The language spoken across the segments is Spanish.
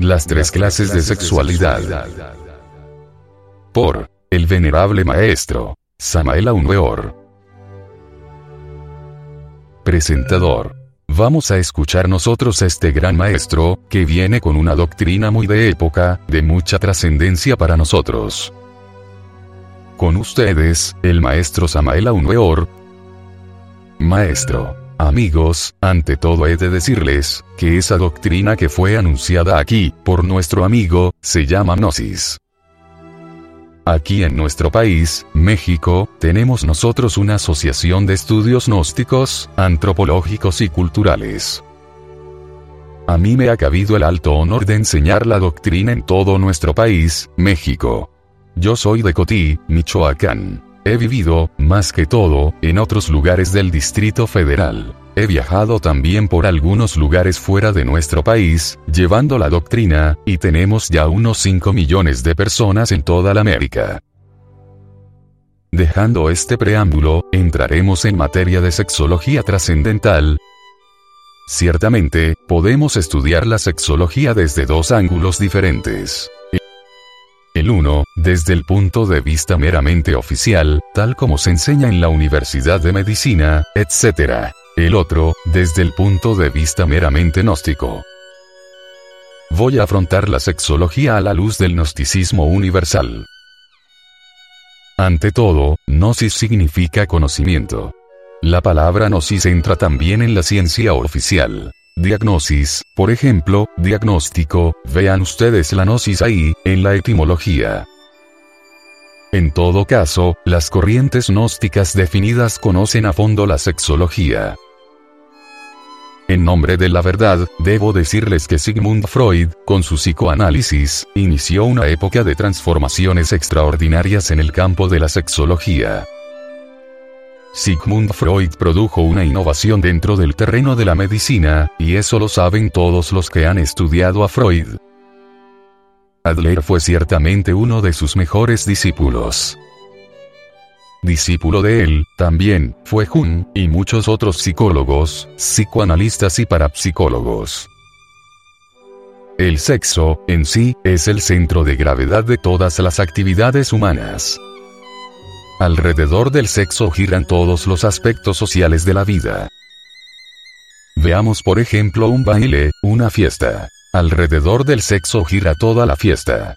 Las tres clases de sexualidad. Por el venerable maestro Samael Aunweor. Presentador. Vamos a escuchar nosotros a este gran maestro, que viene con una doctrina muy de época, de mucha trascendencia para nosotros. Con ustedes, el maestro Samael Aunweor. Maestro. Amigos, ante todo he de decirles, que esa doctrina que fue anunciada aquí, por nuestro amigo, se llama Gnosis. Aquí en nuestro país, México, tenemos nosotros una asociación de estudios gnósticos, antropológicos y culturales. A mí me ha cabido el alto honor de enseñar la doctrina en todo nuestro país, México. Yo soy de Cotí, Michoacán. He vivido, más que todo, en otros lugares del Distrito Federal. He viajado también por algunos lugares fuera de nuestro país, llevando la doctrina, y tenemos ya unos 5 millones de personas en toda la América. Dejando este preámbulo, entraremos en materia de sexología trascendental. Ciertamente, podemos estudiar la sexología desde dos ángulos diferentes. El uno, desde el punto de vista meramente oficial, tal como se enseña en la Universidad de Medicina, etc. El otro, desde el punto de vista meramente gnóstico. Voy a afrontar la sexología a la luz del gnosticismo universal. Ante todo, gnosis significa conocimiento. La palabra gnosis entra también en la ciencia oficial. Diagnosis, por ejemplo, diagnóstico, vean ustedes la gnosis ahí, en la etimología. En todo caso, las corrientes gnósticas definidas conocen a fondo la sexología. En nombre de la verdad, debo decirles que Sigmund Freud, con su psicoanálisis, inició una época de transformaciones extraordinarias en el campo de la sexología. Sigmund Freud produjo una innovación dentro del terreno de la medicina, y eso lo saben todos los que han estudiado a Freud. Adler fue ciertamente uno de sus mejores discípulos. Discípulo de él, también, fue Jung, y muchos otros psicólogos, psicoanalistas y parapsicólogos. El sexo, en sí, es el centro de gravedad de todas las actividades humanas. Alrededor del sexo giran todos los aspectos sociales de la vida. Veamos por ejemplo un baile, una fiesta. Alrededor del sexo gira toda la fiesta.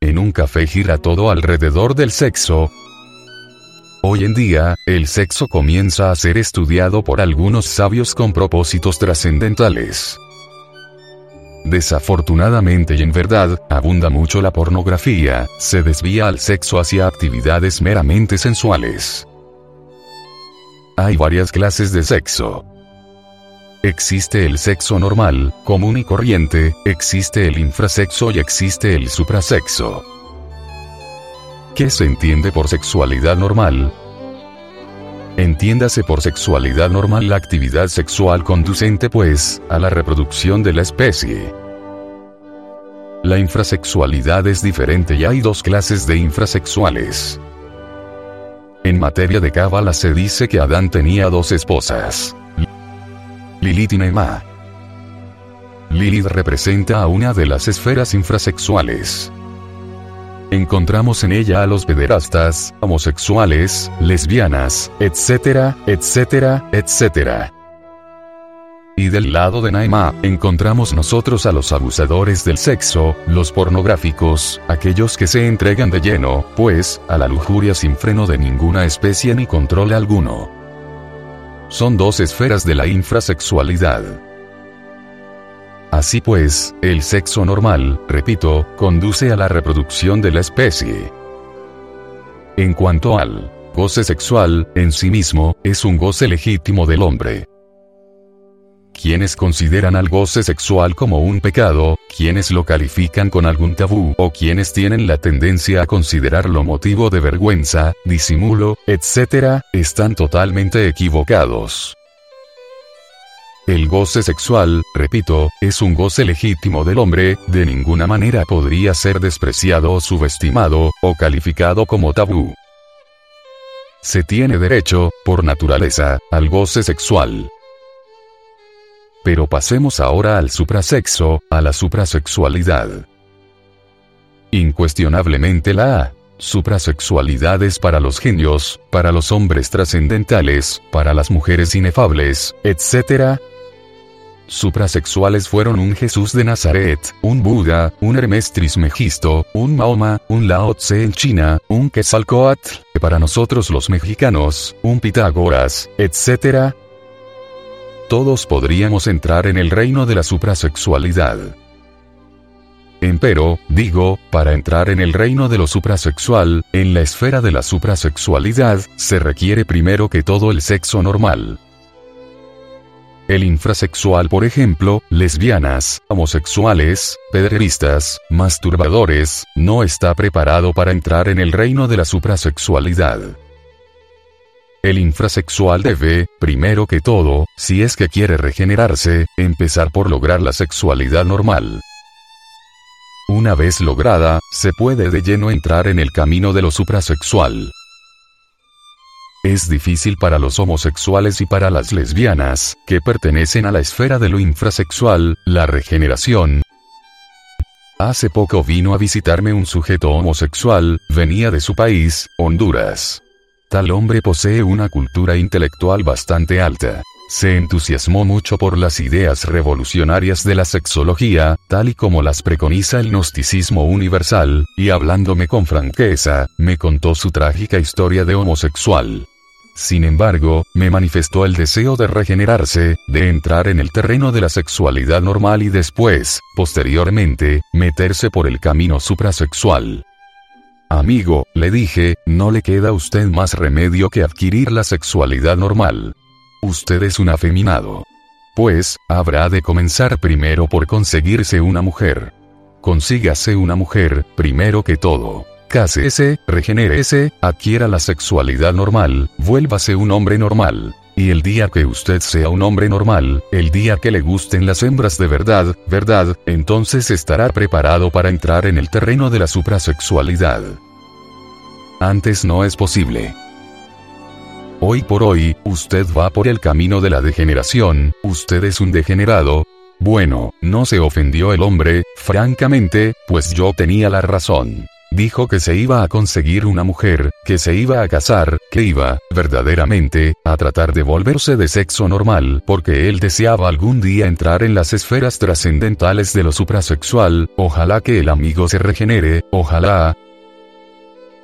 En un café gira todo alrededor del sexo. Hoy en día, el sexo comienza a ser estudiado por algunos sabios con propósitos trascendentales. Desafortunadamente y en verdad, abunda mucho la pornografía, se desvía al sexo hacia actividades meramente sensuales. Hay varias clases de sexo. Existe el sexo normal, común y corriente, existe el infrasexo y existe el suprasexo. ¿Qué se entiende por sexualidad normal? Entiéndase por sexualidad normal la actividad sexual conducente pues, a la reproducción de la especie. La infrasexualidad es diferente y hay dos clases de infrasexuales. En materia de Cábala se dice que Adán tenía dos esposas. Lilith y Nema. Lilith representa a una de las esferas infrasexuales. Encontramos en ella a los pederastas, homosexuales, lesbianas, etcétera, etcétera, etcétera. Y del lado de Naima, encontramos nosotros a los abusadores del sexo, los pornográficos, aquellos que se entregan de lleno, pues, a la lujuria sin freno de ninguna especie ni control alguno. Son dos esferas de la infrasexualidad. Así pues, el sexo normal, repito, conduce a la reproducción de la especie. En cuanto al goce sexual, en sí mismo, es un goce legítimo del hombre. Quienes consideran al goce sexual como un pecado, quienes lo califican con algún tabú o quienes tienen la tendencia a considerarlo motivo de vergüenza, disimulo, etc., están totalmente equivocados. El goce sexual, repito, es un goce legítimo del hombre, de ninguna manera podría ser despreciado o subestimado, o calificado como tabú. Se tiene derecho, por naturaleza, al goce sexual. Pero pasemos ahora al suprasexo, a la suprasexualidad. Incuestionablemente la suprasexualidad es para los genios, para los hombres trascendentales, para las mujeres inefables, etc. Suprasexuales fueron un Jesús de Nazaret, un Buda, un Hermes Trismegisto, un Mahoma, un Lao Tse en China, un Quetzalcoatl, para nosotros los mexicanos, un Pitágoras, etc. Todos podríamos entrar en el reino de la suprasexualidad. Empero, digo, para entrar en el reino de lo suprasexual, en la esfera de la suprasexualidad, se requiere primero que todo el sexo normal. El infrasexual, por ejemplo, lesbianas, homosexuales, pederistas, masturbadores, no está preparado para entrar en el reino de la suprasexualidad. El infrasexual debe, primero que todo, si es que quiere regenerarse, empezar por lograr la sexualidad normal. Una vez lograda, se puede de lleno entrar en el camino de lo suprasexual. Es difícil para los homosexuales y para las lesbianas, que pertenecen a la esfera de lo infrasexual, la regeneración. Hace poco vino a visitarme un sujeto homosexual, venía de su país, Honduras. Tal hombre posee una cultura intelectual bastante alta. Se entusiasmó mucho por las ideas revolucionarias de la sexología, tal y como las preconiza el gnosticismo universal, y hablándome con franqueza, me contó su trágica historia de homosexual. Sin embargo, me manifestó el deseo de regenerarse, de entrar en el terreno de la sexualidad normal y después, posteriormente, meterse por el camino suprasexual. Amigo, le dije, no le queda a usted más remedio que adquirir la sexualidad normal. Usted es un afeminado. Pues, habrá de comenzar primero por conseguirse una mujer. Consígase una mujer, primero que todo. Cásese, regenérese, adquiera la sexualidad normal, vuélvase un hombre normal. Y el día que usted sea un hombre normal, el día que le gusten las hembras de verdad, verdad, entonces estará preparado para entrar en el terreno de la suprasexualidad. Antes no es posible. Hoy por hoy, usted va por el camino de la degeneración, usted es un degenerado. Bueno, no se ofendió el hombre, francamente, pues yo tenía la razón. Dijo que se iba a conseguir una mujer, que se iba a casar, que iba, verdaderamente, a tratar de volverse de sexo normal, porque él deseaba algún día entrar en las esferas trascendentales de lo suprasexual, ojalá que el amigo se regenere, ojalá.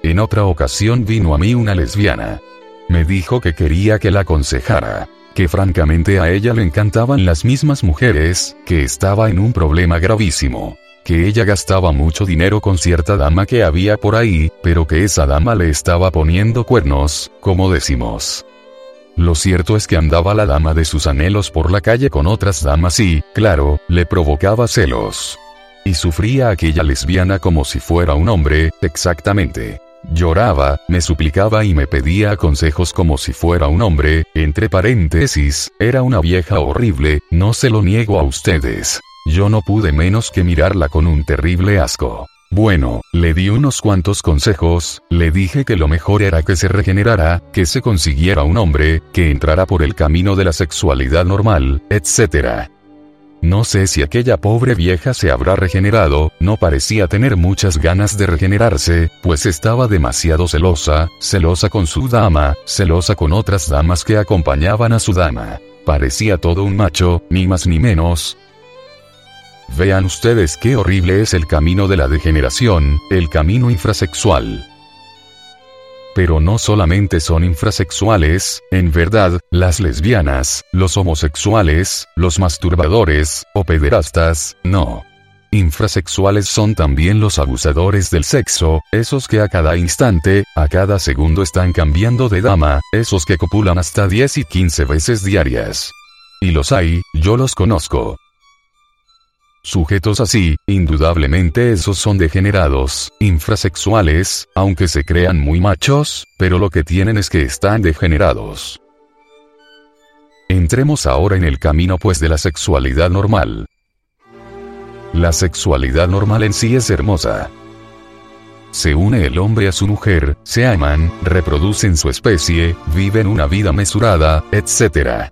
En otra ocasión vino a mí una lesbiana. Me dijo que quería que la aconsejara. Que francamente a ella le encantaban las mismas mujeres, que estaba en un problema gravísimo. Que ella gastaba mucho dinero con cierta dama que había por ahí, pero que esa dama le estaba poniendo cuernos, como decimos. Lo cierto es que andaba la dama de sus anhelos por la calle con otras damas y, claro, le provocaba celos. Y sufría aquella lesbiana como si fuera un hombre, exactamente. Lloraba, me suplicaba y me pedía consejos como si fuera un hombre, entre paréntesis, era una vieja horrible, no se lo niego a ustedes. Yo no pude menos que mirarla con un terrible asco. Bueno, le di unos cuantos consejos, le dije que lo mejor era que se regenerara, que se consiguiera un hombre, que entrara por el camino de la sexualidad normal, etc. No sé si aquella pobre vieja se habrá regenerado, no parecía tener muchas ganas de regenerarse, pues estaba demasiado celosa, celosa con su dama, celosa con otras damas que acompañaban a su dama. Parecía todo un macho, ni más ni menos, Vean ustedes qué horrible es el camino de la degeneración, el camino infrasexual. Pero no solamente son infrasexuales, en verdad, las lesbianas, los homosexuales, los masturbadores, o pederastas, no. Infrasexuales son también los abusadores del sexo, esos que a cada instante, a cada segundo están cambiando de dama, esos que copulan hasta 10 y 15 veces diarias. Y los hay, yo los conozco. Sujetos así, indudablemente esos son degenerados, infrasexuales, aunque se crean muy machos, pero lo que tienen es que están degenerados. Entremos ahora en el camino pues de la sexualidad normal. La sexualidad normal en sí es hermosa. Se une el hombre a su mujer, se aman, reproducen su especie, viven una vida mesurada, etc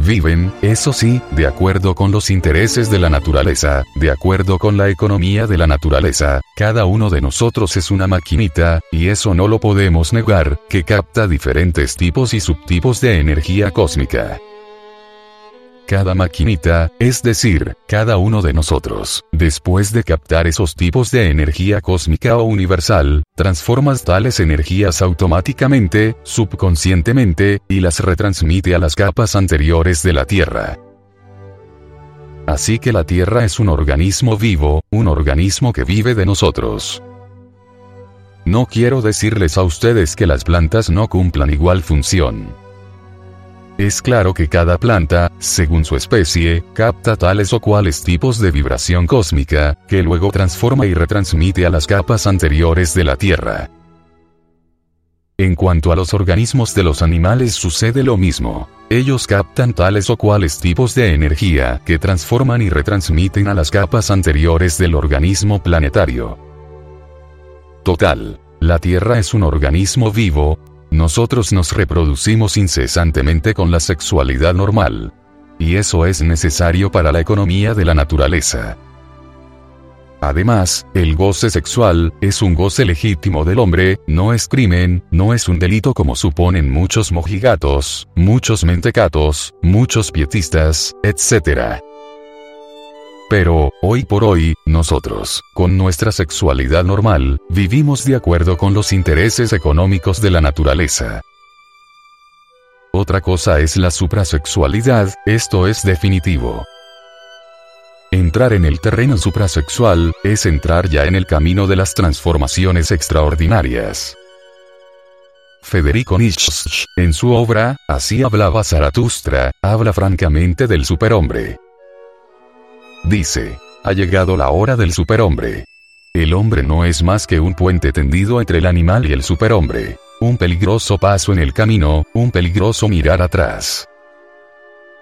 viven, eso sí, de acuerdo con los intereses de la naturaleza, de acuerdo con la economía de la naturaleza, cada uno de nosotros es una maquinita, y eso no lo podemos negar, que capta diferentes tipos y subtipos de energía cósmica cada maquinita, es decir, cada uno de nosotros, después de captar esos tipos de energía cósmica o universal, transformas tales energías automáticamente, subconscientemente, y las retransmite a las capas anteriores de la Tierra. Así que la Tierra es un organismo vivo, un organismo que vive de nosotros. No quiero decirles a ustedes que las plantas no cumplan igual función. Es claro que cada planta, según su especie, capta tales o cuales tipos de vibración cósmica, que luego transforma y retransmite a las capas anteriores de la Tierra. En cuanto a los organismos de los animales sucede lo mismo. Ellos captan tales o cuales tipos de energía que transforman y retransmiten a las capas anteriores del organismo planetario. Total. La Tierra es un organismo vivo, nosotros nos reproducimos incesantemente con la sexualidad normal. Y eso es necesario para la economía de la naturaleza. Además, el goce sexual, es un goce legítimo del hombre, no es crimen, no es un delito como suponen muchos mojigatos, muchos mentecatos, muchos pietistas, etc. Pero, hoy por hoy, nosotros, con nuestra sexualidad normal, vivimos de acuerdo con los intereses económicos de la naturaleza. Otra cosa es la suprasexualidad, esto es definitivo. Entrar en el terreno suprasexual, es entrar ya en el camino de las transformaciones extraordinarias. Federico Nietzsche, en su obra, Así hablaba Zaratustra, habla francamente del superhombre. Dice, ha llegado la hora del superhombre. El hombre no es más que un puente tendido entre el animal y el superhombre. Un peligroso paso en el camino, un peligroso mirar atrás.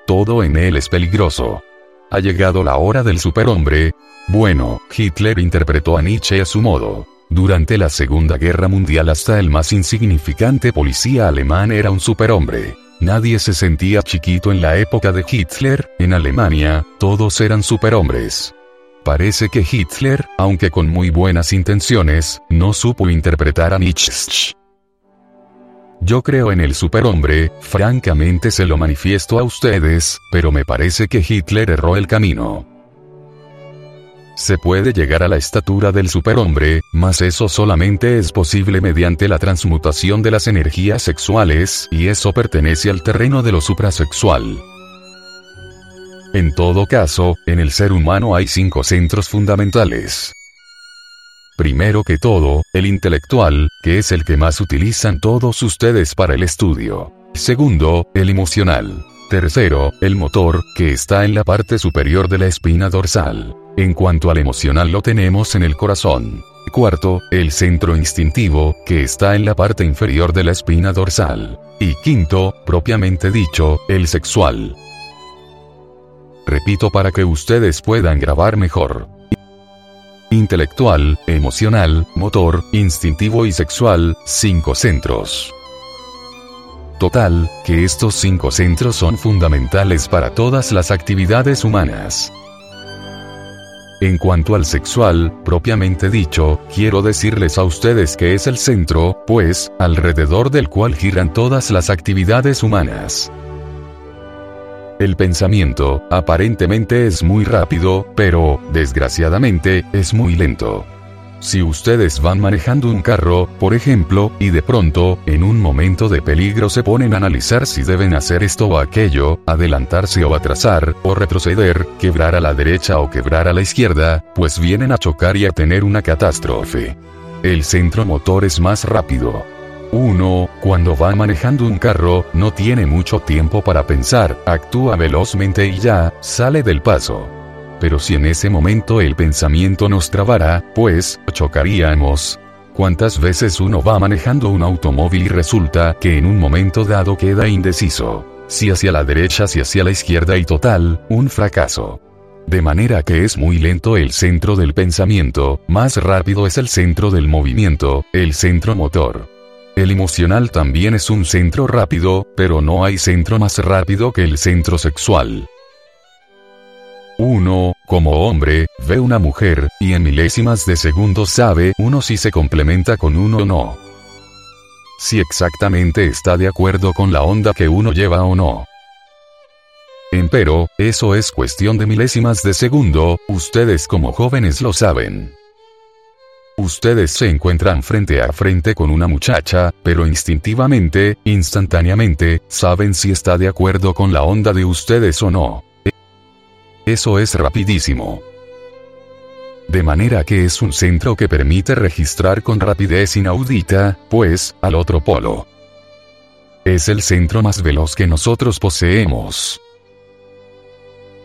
Todo en él es peligroso. Ha llegado la hora del superhombre. Bueno, Hitler interpretó a Nietzsche a su modo. Durante la Segunda Guerra Mundial hasta el más insignificante policía alemán era un superhombre. Nadie se sentía chiquito en la época de Hitler, en Alemania, todos eran superhombres. Parece que Hitler, aunque con muy buenas intenciones, no supo interpretar a Nietzsche. Yo creo en el superhombre, francamente se lo manifiesto a ustedes, pero me parece que Hitler erró el camino. Se puede llegar a la estatura del superhombre, mas eso solamente es posible mediante la transmutación de las energías sexuales, y eso pertenece al terreno de lo suprasexual. En todo caso, en el ser humano hay cinco centros fundamentales. Primero que todo, el intelectual, que es el que más utilizan todos ustedes para el estudio. Segundo, el emocional. Tercero, el motor, que está en la parte superior de la espina dorsal. En cuanto al emocional lo tenemos en el corazón. Cuarto, el centro instintivo, que está en la parte inferior de la espina dorsal. Y quinto, propiamente dicho, el sexual. Repito para que ustedes puedan grabar mejor. Intelectual, emocional, motor, instintivo y sexual, cinco centros. Total, que estos cinco centros son fundamentales para todas las actividades humanas. En cuanto al sexual, propiamente dicho, quiero decirles a ustedes que es el centro, pues, alrededor del cual giran todas las actividades humanas. El pensamiento, aparentemente es muy rápido, pero, desgraciadamente, es muy lento. Si ustedes van manejando un carro, por ejemplo, y de pronto, en un momento de peligro se ponen a analizar si deben hacer esto o aquello, adelantarse o atrasar, o retroceder, quebrar a la derecha o quebrar a la izquierda, pues vienen a chocar y a tener una catástrofe. El centro motor es más rápido. Uno, cuando va manejando un carro, no tiene mucho tiempo para pensar, actúa velozmente y ya, sale del paso. Pero si en ese momento el pensamiento nos trabara, pues, chocaríamos. ¿Cuántas veces uno va manejando un automóvil y resulta que en un momento dado queda indeciso? Si hacia la derecha, si hacia la izquierda y total, un fracaso. De manera que es muy lento el centro del pensamiento, más rápido es el centro del movimiento, el centro motor. El emocional también es un centro rápido, pero no hay centro más rápido que el centro sexual. Como hombre, ve una mujer, y en milésimas de segundo sabe uno si se complementa con uno o no. Si exactamente está de acuerdo con la onda que uno lleva o no. Empero, eso es cuestión de milésimas de segundo, ustedes como jóvenes lo saben. Ustedes se encuentran frente a frente con una muchacha, pero instintivamente, instantáneamente, saben si está de acuerdo con la onda de ustedes o no. Eso es rapidísimo. De manera que es un centro que permite registrar con rapidez inaudita, pues, al otro polo. Es el centro más veloz que nosotros poseemos.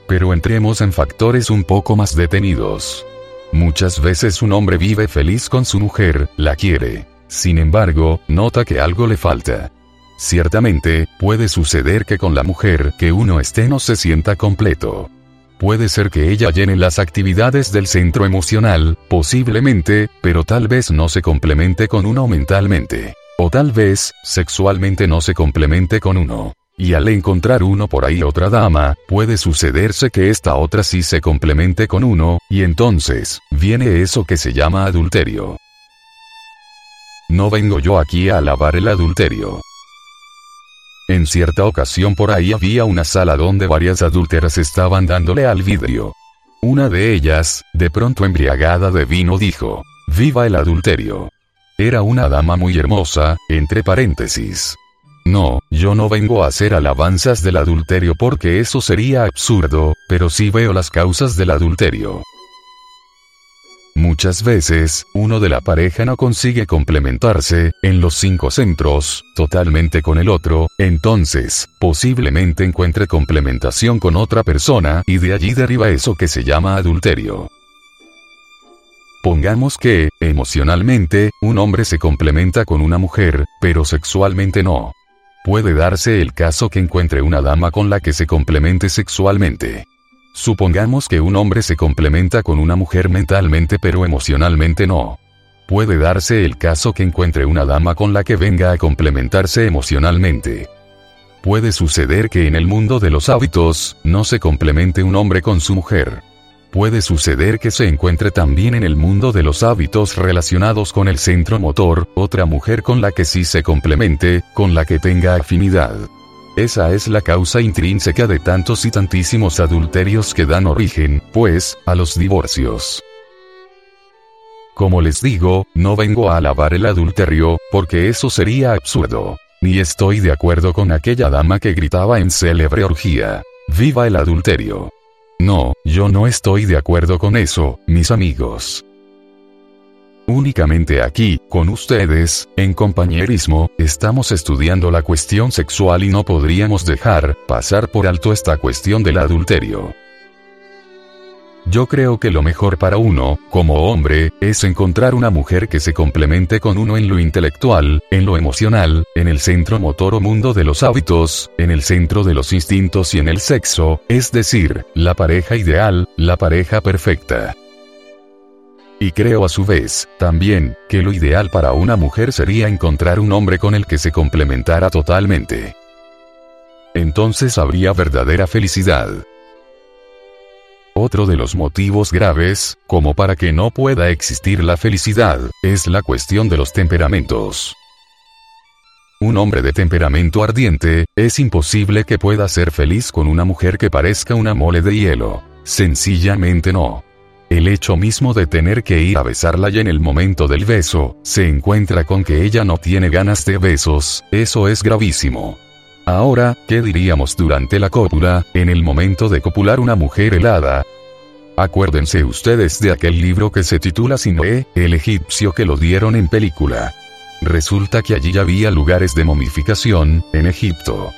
Pero entremos en factores un poco más detenidos. Muchas veces un hombre vive feliz con su mujer, la quiere. Sin embargo, nota que algo le falta. Ciertamente, puede suceder que con la mujer que uno esté no se sienta completo. Puede ser que ella llene las actividades del centro emocional, posiblemente, pero tal vez no se complemente con uno mentalmente. O tal vez, sexualmente no se complemente con uno. Y al encontrar uno por ahí otra dama, puede sucederse que esta otra sí se complemente con uno, y entonces, viene eso que se llama adulterio. No vengo yo aquí a alabar el adulterio. En cierta ocasión por ahí había una sala donde varias adúlteras estaban dándole al vidrio. Una de ellas, de pronto embriagada de vino, dijo, Viva el adulterio. Era una dama muy hermosa, entre paréntesis. No, yo no vengo a hacer alabanzas del adulterio porque eso sería absurdo, pero sí veo las causas del adulterio. Muchas veces, uno de la pareja no consigue complementarse, en los cinco centros, totalmente con el otro, entonces, posiblemente encuentre complementación con otra persona, y de allí deriva eso que se llama adulterio. Pongamos que, emocionalmente, un hombre se complementa con una mujer, pero sexualmente no. Puede darse el caso que encuentre una dama con la que se complemente sexualmente. Supongamos que un hombre se complementa con una mujer mentalmente pero emocionalmente no. Puede darse el caso que encuentre una dama con la que venga a complementarse emocionalmente. Puede suceder que en el mundo de los hábitos, no se complemente un hombre con su mujer puede suceder que se encuentre también en el mundo de los hábitos relacionados con el centro motor, otra mujer con la que sí se complemente, con la que tenga afinidad. Esa es la causa intrínseca de tantos y tantísimos adulterios que dan origen, pues, a los divorcios. Como les digo, no vengo a alabar el adulterio, porque eso sería absurdo. Ni estoy de acuerdo con aquella dama que gritaba en célebre orgía. ¡Viva el adulterio! No, yo no estoy de acuerdo con eso, mis amigos. Únicamente aquí, con ustedes, en compañerismo, estamos estudiando la cuestión sexual y no podríamos dejar pasar por alto esta cuestión del adulterio. Yo creo que lo mejor para uno, como hombre, es encontrar una mujer que se complemente con uno en lo intelectual, en lo emocional, en el centro motor o mundo de los hábitos, en el centro de los instintos y en el sexo, es decir, la pareja ideal, la pareja perfecta. Y creo a su vez, también, que lo ideal para una mujer sería encontrar un hombre con el que se complementara totalmente. Entonces habría verdadera felicidad. Otro de los motivos graves, como para que no pueda existir la felicidad, es la cuestión de los temperamentos. Un hombre de temperamento ardiente, es imposible que pueda ser feliz con una mujer que parezca una mole de hielo. Sencillamente no. El hecho mismo de tener que ir a besarla y en el momento del beso, se encuentra con que ella no tiene ganas de besos, eso es gravísimo. Ahora, ¿qué diríamos durante la cópula, en el momento de copular una mujer helada? Acuérdense ustedes de aquel libro que se titula Sinoé, el egipcio que lo dieron en película. Resulta que allí había lugares de momificación, en Egipto.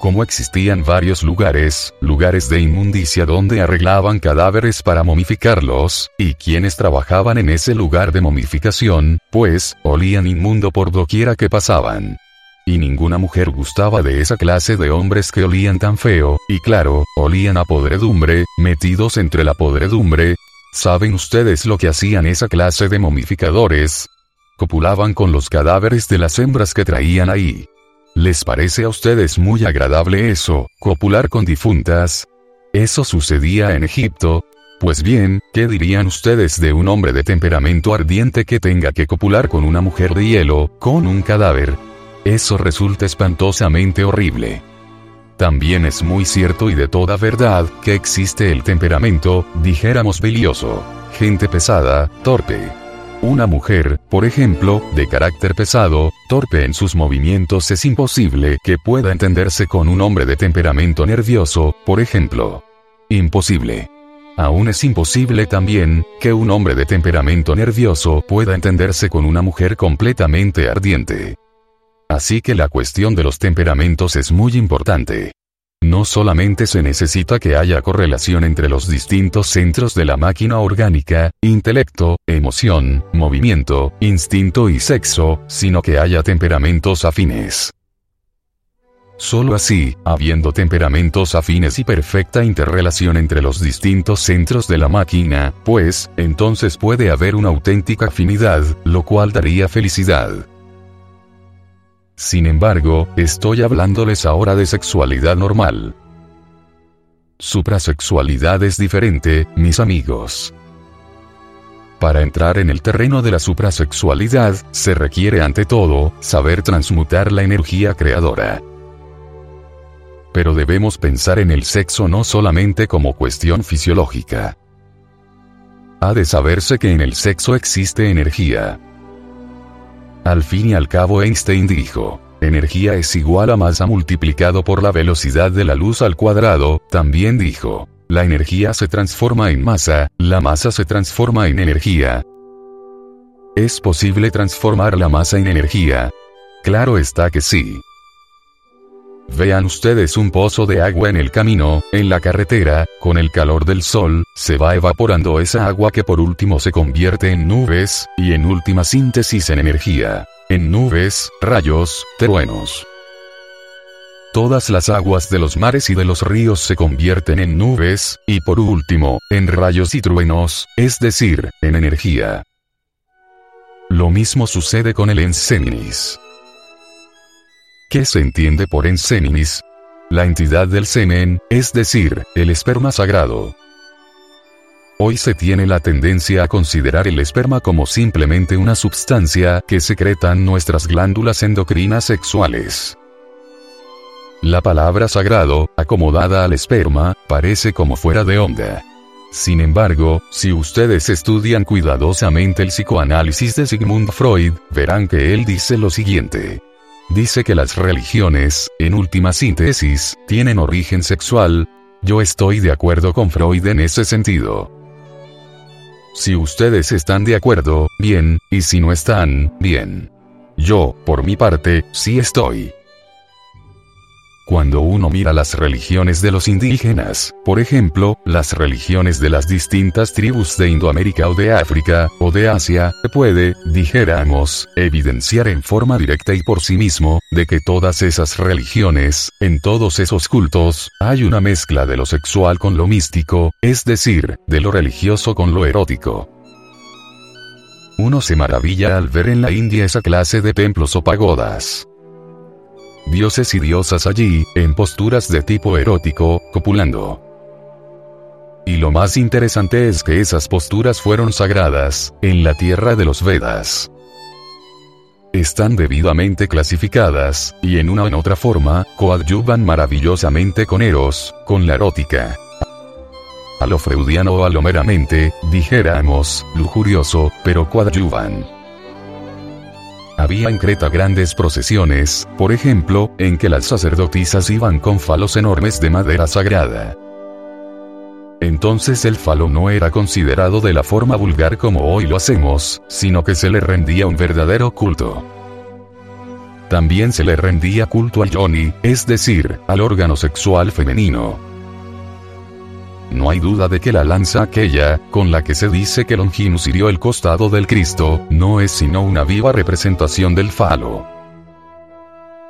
Como existían varios lugares, lugares de inmundicia donde arreglaban cadáveres para momificarlos, y quienes trabajaban en ese lugar de momificación, pues, olían inmundo por doquiera que pasaban. Y ninguna mujer gustaba de esa clase de hombres que olían tan feo, y claro, olían a podredumbre, metidos entre la podredumbre. ¿Saben ustedes lo que hacían esa clase de momificadores? copulaban con los cadáveres de las hembras que traían ahí. ¿Les parece a ustedes muy agradable eso, copular con difuntas? Eso sucedía en Egipto. Pues bien, ¿qué dirían ustedes de un hombre de temperamento ardiente que tenga que copular con una mujer de hielo, con un cadáver? Eso resulta espantosamente horrible. También es muy cierto y de toda verdad que existe el temperamento, dijéramos bilioso, gente pesada, torpe. Una mujer, por ejemplo, de carácter pesado, torpe en sus movimientos es imposible que pueda entenderse con un hombre de temperamento nervioso, por ejemplo. Imposible. Aún es imposible también, que un hombre de temperamento nervioso pueda entenderse con una mujer completamente ardiente. Así que la cuestión de los temperamentos es muy importante. No solamente se necesita que haya correlación entre los distintos centros de la máquina orgánica, intelecto, emoción, movimiento, instinto y sexo, sino que haya temperamentos afines. Solo así, habiendo temperamentos afines y perfecta interrelación entre los distintos centros de la máquina, pues, entonces puede haber una auténtica afinidad, lo cual daría felicidad. Sin embargo, estoy hablándoles ahora de sexualidad normal. Suprasexualidad es diferente, mis amigos. Para entrar en el terreno de la suprasexualidad, se requiere ante todo, saber transmutar la energía creadora. Pero debemos pensar en el sexo no solamente como cuestión fisiológica. Ha de saberse que en el sexo existe energía. Al fin y al cabo Einstein dijo, energía es igual a masa multiplicado por la velocidad de la luz al cuadrado, también dijo, la energía se transforma en masa, la masa se transforma en energía. ¿Es posible transformar la masa en energía? Claro está que sí. Vean ustedes un pozo de agua en el camino, en la carretera, con el calor del sol, se va evaporando esa agua que por último se convierte en nubes, y en última síntesis en energía. En nubes, rayos, truenos. Todas las aguas de los mares y de los ríos se convierten en nubes, y por último, en rayos y truenos, es decir, en energía. Lo mismo sucede con el enseminis. ¿Qué se entiende por enseminis? La entidad del semen, es decir, el esperma sagrado. Hoy se tiene la tendencia a considerar el esperma como simplemente una sustancia que secretan nuestras glándulas endocrinas sexuales. La palabra sagrado, acomodada al esperma, parece como fuera de onda. Sin embargo, si ustedes estudian cuidadosamente el psicoanálisis de Sigmund Freud, verán que él dice lo siguiente. Dice que las religiones, en última síntesis, tienen origen sexual. Yo estoy de acuerdo con Freud en ese sentido. Si ustedes están de acuerdo, bien, y si no están, bien. Yo, por mi parte, sí estoy. Cuando uno mira las religiones de los indígenas, por ejemplo, las religiones de las distintas tribus de Indoamérica o de África, o de Asia, puede, dijéramos, evidenciar en forma directa y por sí mismo, de que todas esas religiones, en todos esos cultos, hay una mezcla de lo sexual con lo místico, es decir, de lo religioso con lo erótico. Uno se maravilla al ver en la India esa clase de templos o pagodas dioses y diosas allí, en posturas de tipo erótico, copulando. Y lo más interesante es que esas posturas fueron sagradas, en la tierra de los Vedas. Están debidamente clasificadas, y en una o en otra forma, coadyuvan maravillosamente con Eros, con la erótica. A lo freudiano o a lo meramente, dijéramos, lujurioso, pero coadyuvan. Había en Creta grandes procesiones, por ejemplo, en que las sacerdotisas iban con falos enormes de madera sagrada. Entonces el falo no era considerado de la forma vulgar como hoy lo hacemos, sino que se le rendía un verdadero culto. También se le rendía culto al yoni, es decir, al órgano sexual femenino. No hay duda de que la lanza aquella, con la que se dice que Longinus hirió el costado del Cristo, no es sino una viva representación del falo.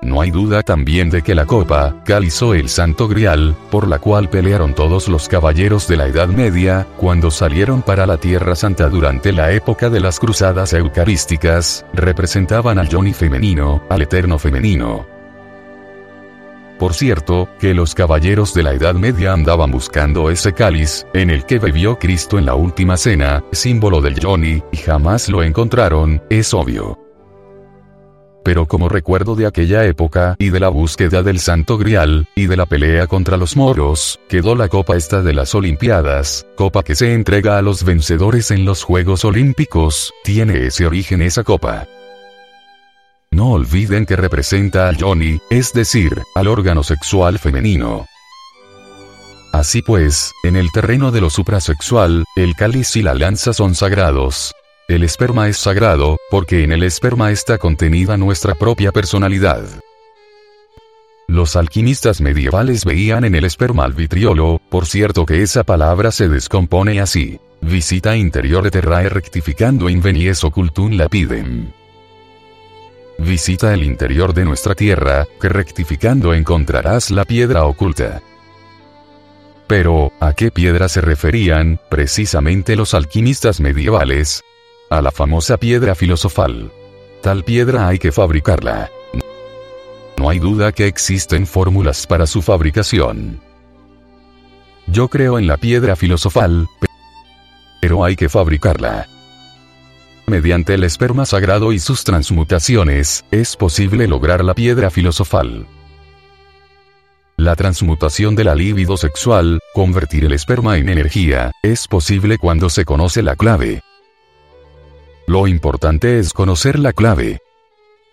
No hay duda también de que la copa, cáliz el santo grial, por la cual pelearon todos los caballeros de la Edad Media, cuando salieron para la Tierra Santa durante la época de las cruzadas eucarísticas, representaban al Johnny femenino, al eterno femenino. Por cierto, que los caballeros de la Edad Media andaban buscando ese cáliz, en el que bebió Cristo en la última cena, símbolo del Johnny, y jamás lo encontraron, es obvio pero como recuerdo de aquella época y de la búsqueda del Santo Grial, y de la pelea contra los moros, quedó la copa esta de las Olimpiadas, copa que se entrega a los vencedores en los Juegos Olímpicos, tiene ese origen esa copa. No olviden que representa al Johnny, es decir, al órgano sexual femenino. Así pues, en el terreno de lo suprasexual, el cáliz y la lanza son sagrados, el esperma es sagrado, porque en el esperma está contenida nuestra propia personalidad. Los alquimistas medievales veían en el esperma al vitriolo, por cierto que esa palabra se descompone así. Visita interior de terrae rectificando invenies ocultum lapidem. Visita el interior de nuestra tierra, que rectificando encontrarás la piedra oculta. Pero, ¿a qué piedra se referían, precisamente los alquimistas medievales? a la famosa piedra filosofal. Tal piedra hay que fabricarla. No hay duda que existen fórmulas para su fabricación. Yo creo en la piedra filosofal, pero hay que fabricarla. Mediante el esperma sagrado y sus transmutaciones, es posible lograr la piedra filosofal. La transmutación de la libido sexual, convertir el esperma en energía, es posible cuando se conoce la clave, lo importante es conocer la clave.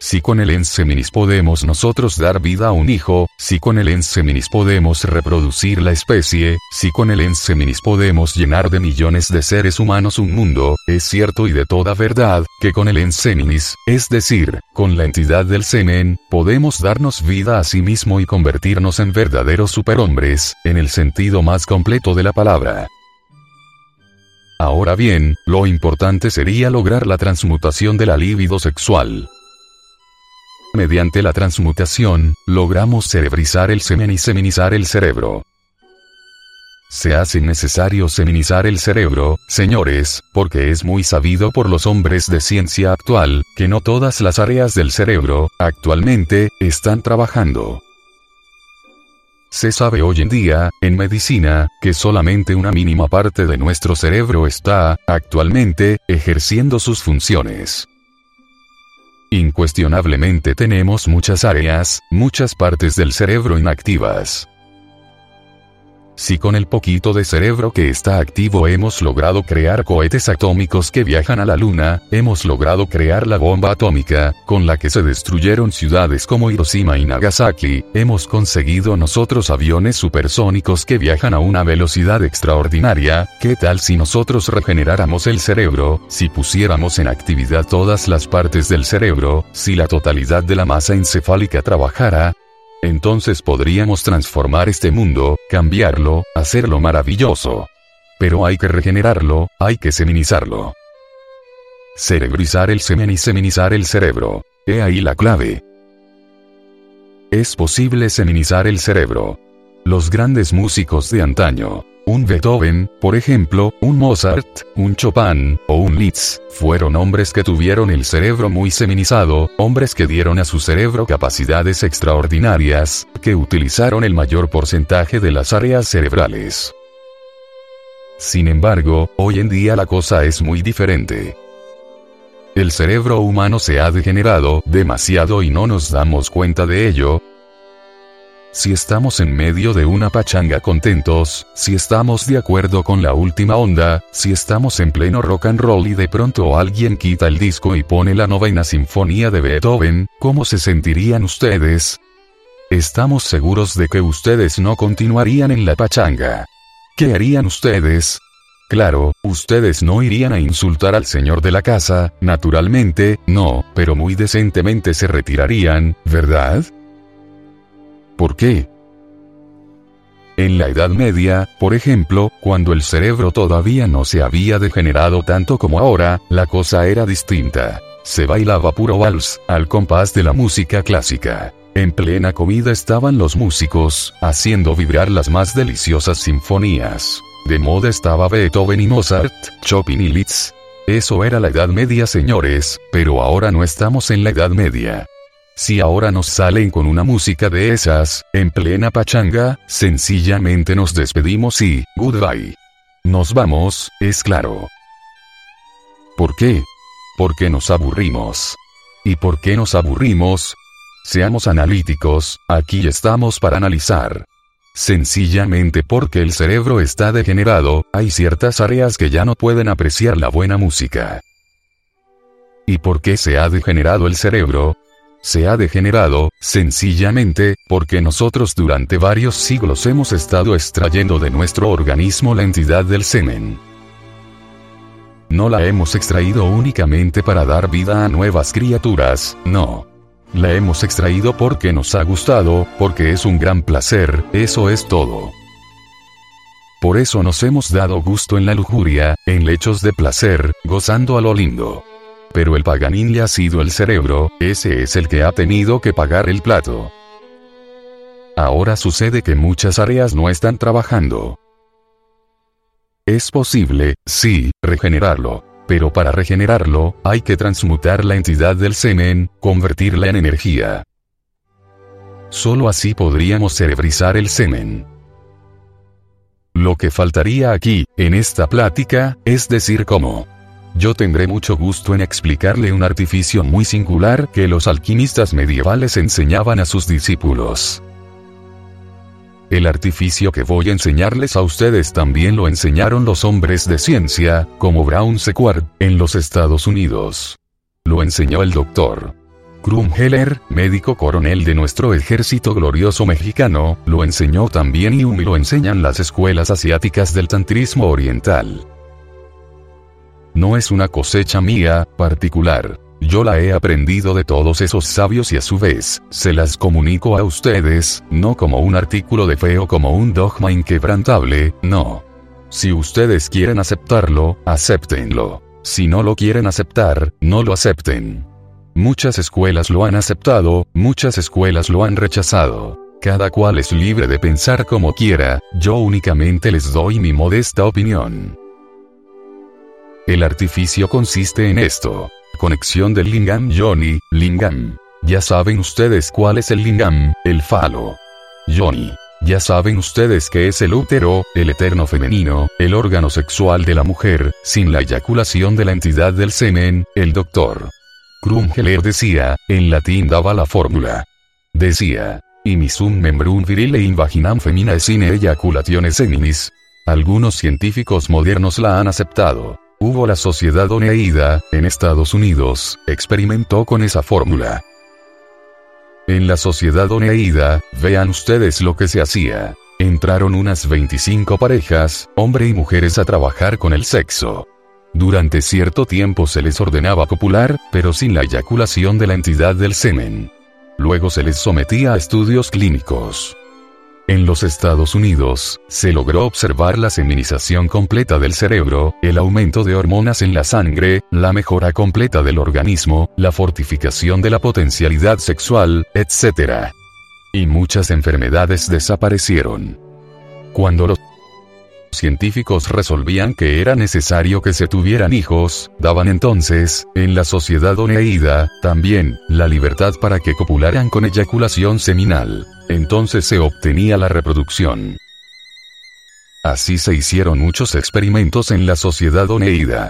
Si con el enseminis podemos nosotros dar vida a un hijo, si con el enseminis podemos reproducir la especie, si con el enseminis podemos llenar de millones de seres humanos un mundo, es cierto y de toda verdad, que con el enseminis, es decir, con la entidad del semen, podemos darnos vida a sí mismo y convertirnos en verdaderos superhombres, en el sentido más completo de la palabra. Ahora bien, lo importante sería lograr la transmutación de la libido sexual. Mediante la transmutación, logramos cerebrizar el semen y seminizar el cerebro. Se hace necesario seminizar el cerebro, señores, porque es muy sabido por los hombres de ciencia actual, que no todas las áreas del cerebro, actualmente, están trabajando. Se sabe hoy en día, en medicina, que solamente una mínima parte de nuestro cerebro está, actualmente, ejerciendo sus funciones. Incuestionablemente tenemos muchas áreas, muchas partes del cerebro inactivas. Si con el poquito de cerebro que está activo hemos logrado crear cohetes atómicos que viajan a la Luna, hemos logrado crear la bomba atómica, con la que se destruyeron ciudades como Hiroshima y Nagasaki, hemos conseguido nosotros aviones supersónicos que viajan a una velocidad extraordinaria, ¿qué tal si nosotros regeneráramos el cerebro, si pusiéramos en actividad todas las partes del cerebro, si la totalidad de la masa encefálica trabajara, entonces podríamos transformar este mundo, cambiarlo, hacerlo maravilloso. Pero hay que regenerarlo, hay que seminizarlo. Cerebrizar el semen y seminizar el cerebro. He ahí la clave. Es posible seminizar el cerebro. Los grandes músicos de antaño, un Beethoven, por ejemplo, un Mozart, un Chopin, o un Liszt, fueron hombres que tuvieron el cerebro muy seminizado, hombres que dieron a su cerebro capacidades extraordinarias, que utilizaron el mayor porcentaje de las áreas cerebrales. Sin embargo, hoy en día la cosa es muy diferente. El cerebro humano se ha degenerado demasiado y no nos damos cuenta de ello, si estamos en medio de una pachanga contentos, si estamos de acuerdo con la última onda, si estamos en pleno rock and roll y de pronto alguien quita el disco y pone la novena sinfonía de Beethoven, ¿cómo se sentirían ustedes? Estamos seguros de que ustedes no continuarían en la pachanga. ¿Qué harían ustedes? Claro, ustedes no irían a insultar al señor de la casa, naturalmente, no, pero muy decentemente se retirarían, ¿verdad? ¿Por qué? En la Edad Media, por ejemplo, cuando el cerebro todavía no se había degenerado tanto como ahora, la cosa era distinta. Se bailaba puro vals, al compás de la música clásica. En plena comida estaban los músicos, haciendo vibrar las más deliciosas sinfonías. De moda estaba Beethoven y Mozart, Chopin y Liszt. Eso era la Edad Media señores, pero ahora no estamos en la Edad Media. Si ahora nos salen con una música de esas, en plena pachanga, sencillamente nos despedimos y, goodbye. Nos vamos, es claro. ¿Por qué? Porque nos aburrimos. ¿Y por qué nos aburrimos? Seamos analíticos, aquí estamos para analizar. Sencillamente porque el cerebro está degenerado, hay ciertas áreas que ya no pueden apreciar la buena música. ¿Y por qué se ha degenerado el cerebro? Se ha degenerado, sencillamente, porque nosotros durante varios siglos hemos estado extrayendo de nuestro organismo la entidad del semen. No la hemos extraído únicamente para dar vida a nuevas criaturas, no. La hemos extraído porque nos ha gustado, porque es un gran placer, eso es todo. Por eso nos hemos dado gusto en la lujuria, en lechos de placer, gozando a lo lindo. Pero el paganín le ha sido el cerebro, ese es el que ha tenido que pagar el plato. Ahora sucede que muchas áreas no están trabajando. Es posible, sí, regenerarlo. Pero para regenerarlo, hay que transmutar la entidad del semen, convertirla en energía. Solo así podríamos cerebrizar el semen. Lo que faltaría aquí, en esta plática, es decir cómo. Yo tendré mucho gusto en explicarle un artificio muy singular que los alquimistas medievales enseñaban a sus discípulos. El artificio que voy a enseñarles a ustedes también lo enseñaron los hombres de ciencia, como Brown Sequard, en los Estados Unidos. Lo enseñó el doctor. Krumheller, médico coronel de nuestro ejército glorioso mexicano, lo enseñó también y lo enseñan las escuelas asiáticas del tantrismo oriental. No es una cosecha mía, particular. Yo la he aprendido de todos esos sabios y a su vez, se las comunico a ustedes, no como un artículo de fe o como un dogma inquebrantable, no. Si ustedes quieren aceptarlo, acéptenlo. Si no lo quieren aceptar, no lo acepten. Muchas escuelas lo han aceptado, muchas escuelas lo han rechazado. Cada cual es libre de pensar como quiera, yo únicamente les doy mi modesta opinión. El artificio consiste en esto. Conexión del lingam Johnny, lingam. Ya saben ustedes cuál es el lingam, el falo. Johnny. Ya saben ustedes que es el útero, el eterno femenino, el órgano sexual de la mujer, sin la eyaculación de la entidad del semen, el doctor. Krumheller decía, en latín daba la fórmula. Decía, imisum membrum virile in vaginam femina sine eyaculationes seminis. Algunos científicos modernos la han aceptado. Hubo la sociedad Oneida, en Estados Unidos, experimentó con esa fórmula. En la sociedad Oneida, vean ustedes lo que se hacía. Entraron unas 25 parejas, hombre y mujeres a trabajar con el sexo. Durante cierto tiempo se les ordenaba copular, pero sin la eyaculación de la entidad del semen. Luego se les sometía a estudios clínicos. En los Estados Unidos, se logró observar la seminización completa del cerebro, el aumento de hormonas en la sangre, la mejora completa del organismo, la fortificación de la potencialidad sexual, etc. Y muchas enfermedades desaparecieron. Cuando los científicos resolvían que era necesario que se tuvieran hijos, daban entonces, en la sociedad oneida, también, la libertad para que copularan con eyaculación seminal. Entonces se obtenía la reproducción. Así se hicieron muchos experimentos en la sociedad oneida.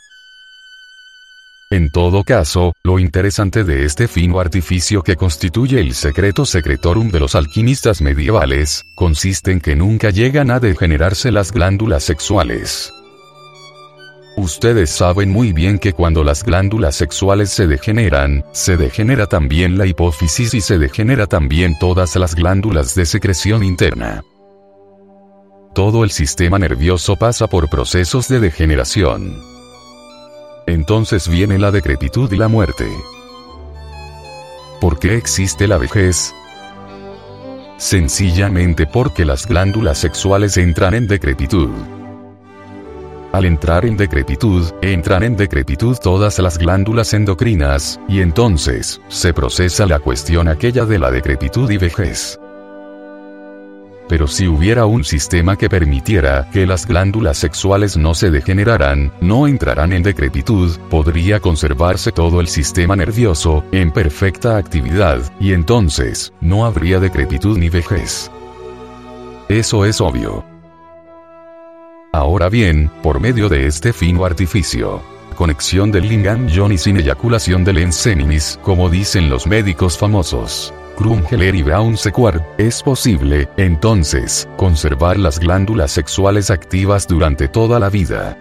En todo caso, lo interesante de este fino artificio que constituye el secreto secretorum de los alquimistas medievales, consiste en que nunca llegan a degenerarse las glándulas sexuales. Ustedes saben muy bien que cuando las glándulas sexuales se degeneran, se degenera también la hipófisis y se degenera también todas las glándulas de secreción interna. Todo el sistema nervioso pasa por procesos de degeneración. Entonces viene la decrepitud y la muerte. ¿Por qué existe la vejez? Sencillamente porque las glándulas sexuales entran en decrepitud. Al entrar en decrepitud, entran en decrepitud todas las glándulas endocrinas, y entonces, se procesa la cuestión aquella de la decrepitud y vejez. Pero si hubiera un sistema que permitiera que las glándulas sexuales no se degeneraran, no entrarán en decrepitud, podría conservarse todo el sistema nervioso, en perfecta actividad, y entonces, no habría decrepitud ni vejez. Eso es obvio. Ahora bien, por medio de este fino artificio, conexión del lingam Johnny sin eyaculación del enseminis, como dicen los médicos famosos, Krumheller y Brown Sequard, es posible, entonces, conservar las glándulas sexuales activas durante toda la vida.